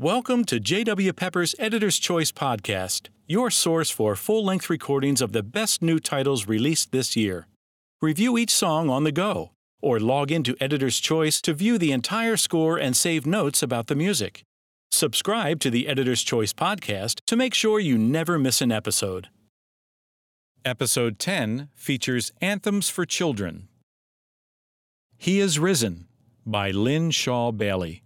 Welcome to J.W. Pepper's Editor's Choice Podcast, your source for full length recordings of the best new titles released this year. Review each song on the go, or log into Editor's Choice to view the entire score and save notes about the music. Subscribe to the Editor's Choice Podcast to make sure you never miss an episode. Episode 10 features Anthems for Children. He is Risen by Lynn Shaw Bailey.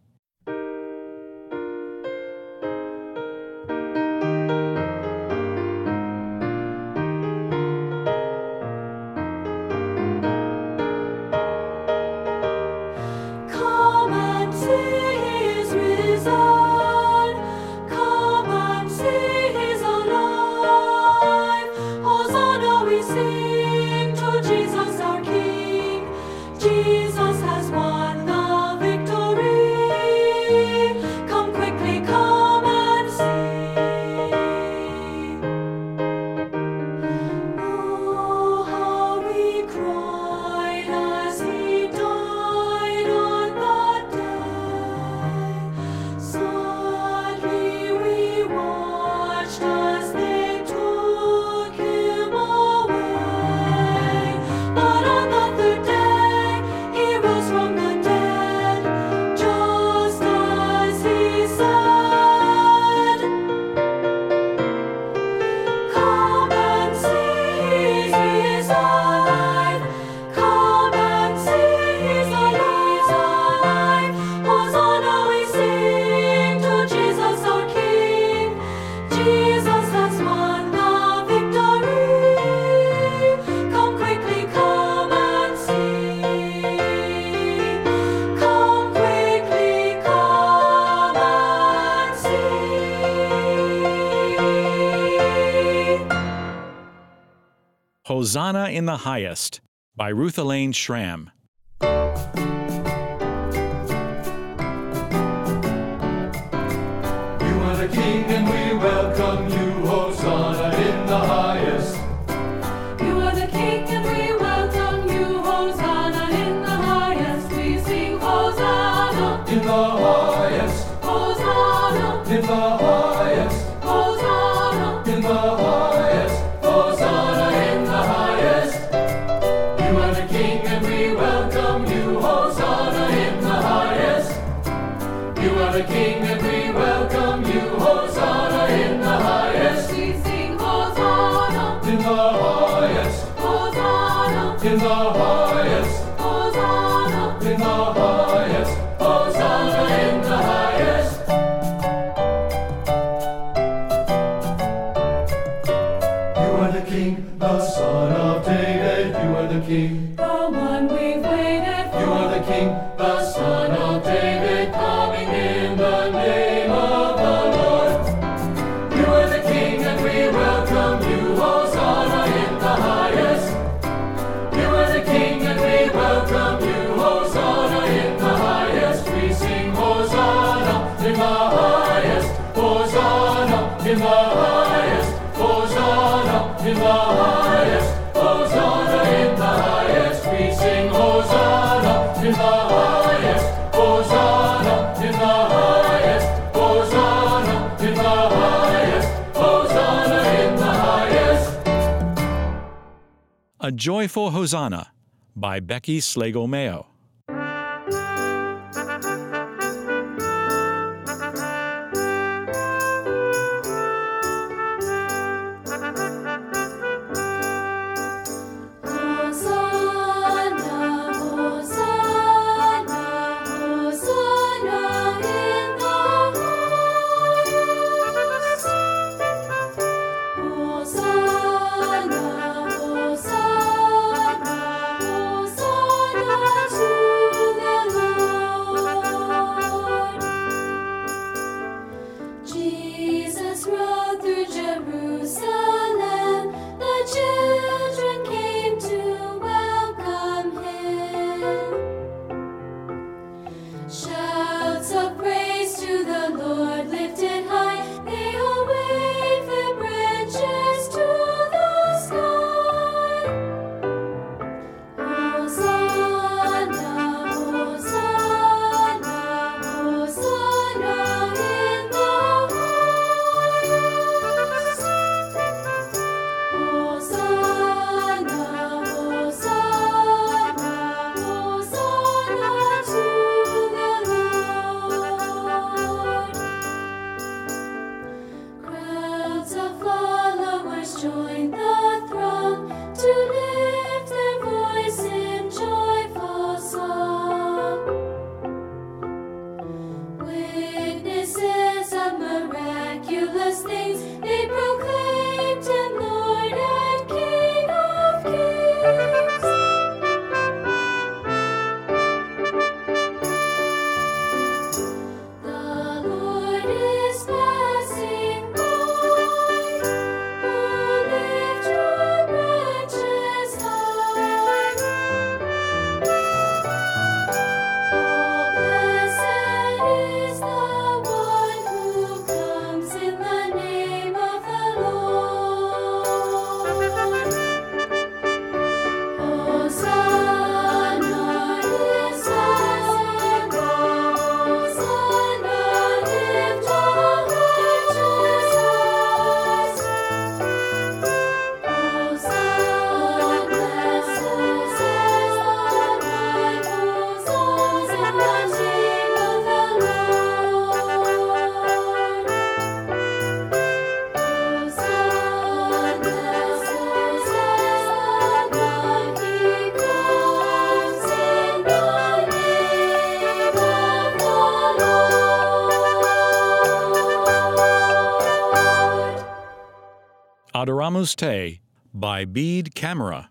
Hosanna in the Highest by Ruth Elaine Schram. Joyful Hosanna by Becky Slagle Mayo. Ramuste by Bede Camera.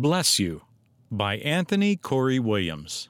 Bless You by Anthony Corey Williams.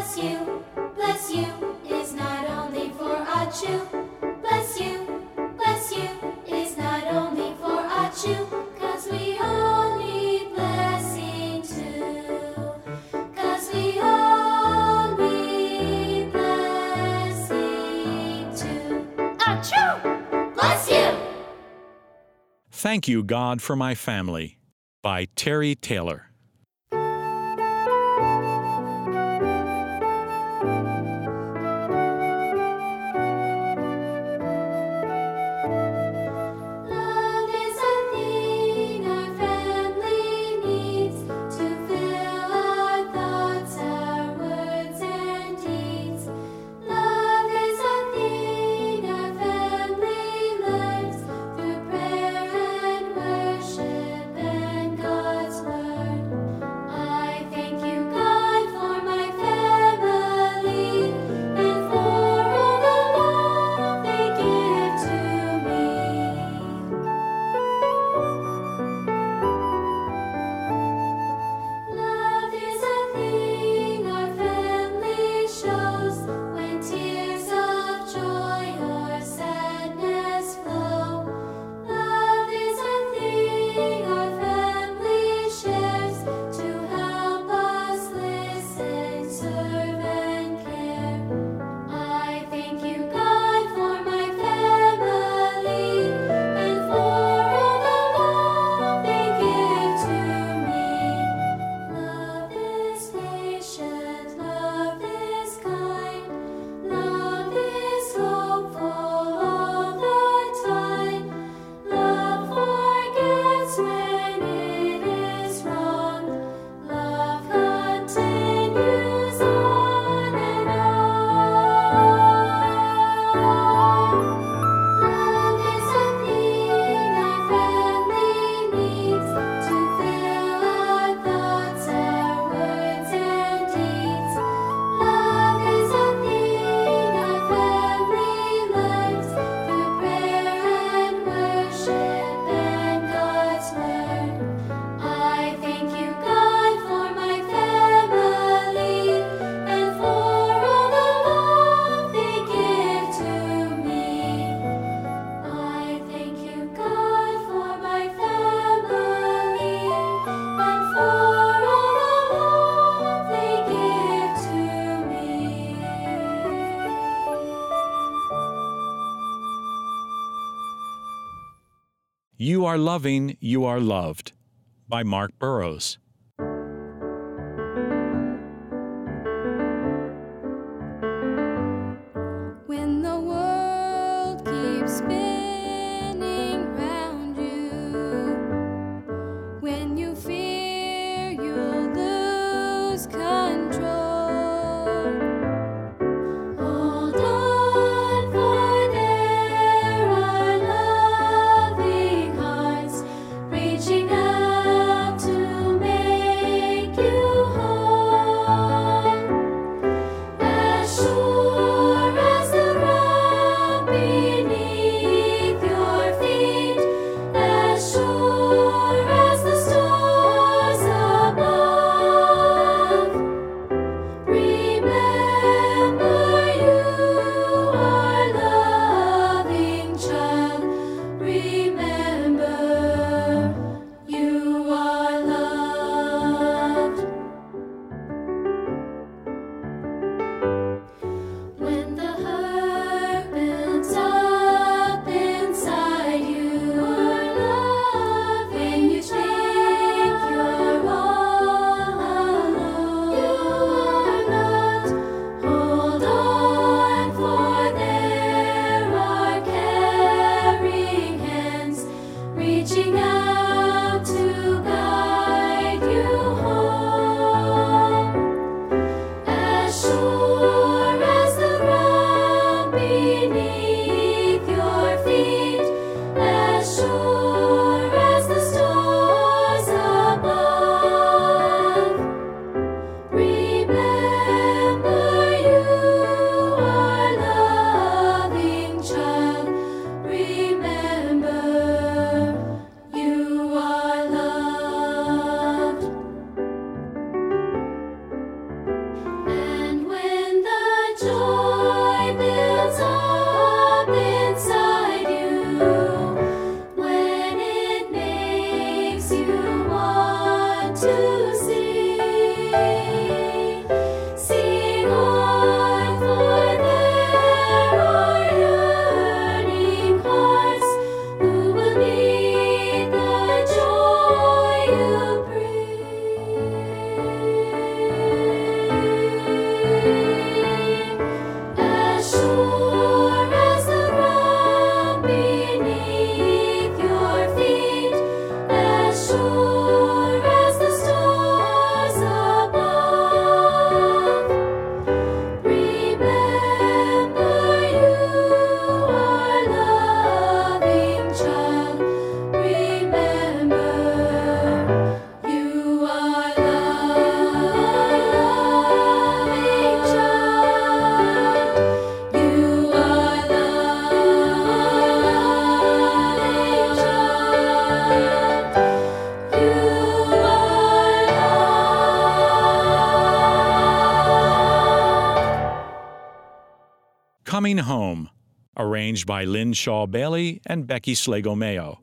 Bless you, bless you is not only for Achu. Bless you, bless you is not only for Achu, cause we all need blessing too. Cause we all need blessing too. Achu! Bless you! Thank you, God, for my family by Terry Taylor. You Are Loving, You Are Loved by Mark Burrows. Coming Home, arranged by Lynn Shaw Bailey and Becky Slagle Mayo.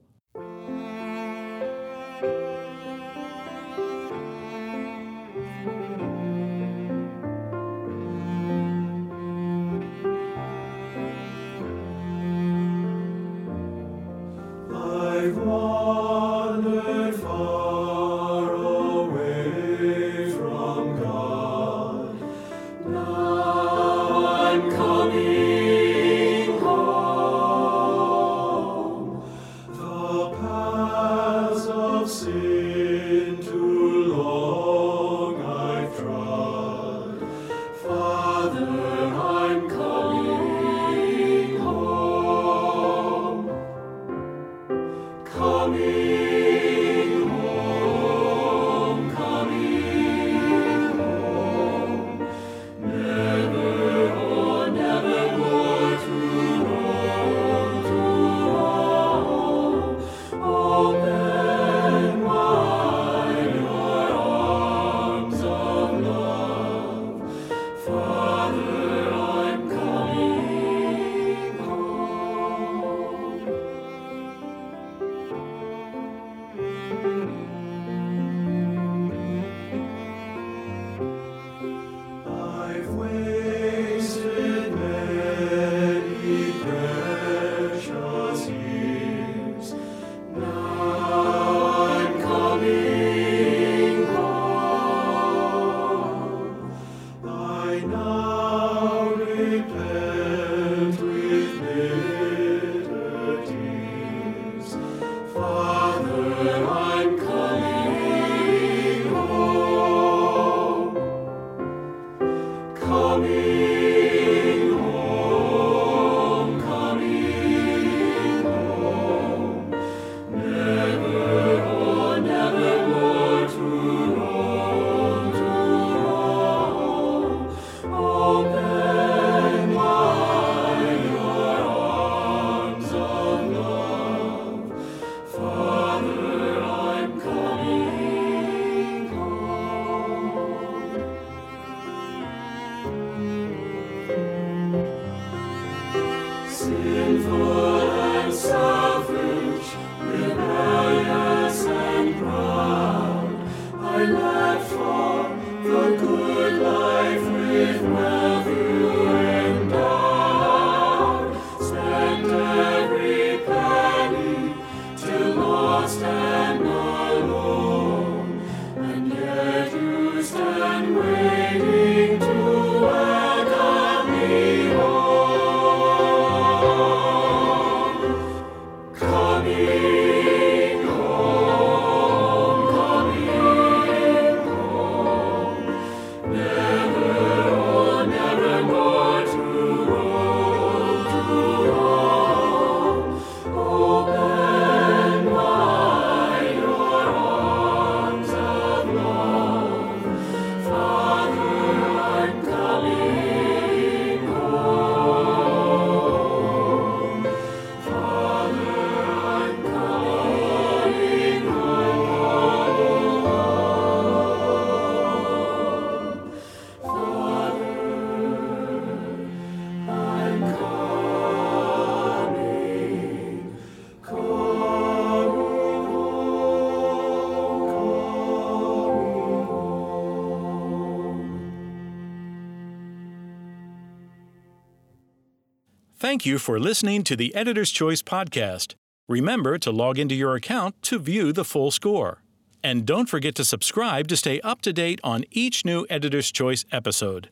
We. Thank you for listening to the Editor's Choice podcast. Remember to log into your account to view the full score. And don't forget to subscribe to stay up to date on each new Editor's Choice episode.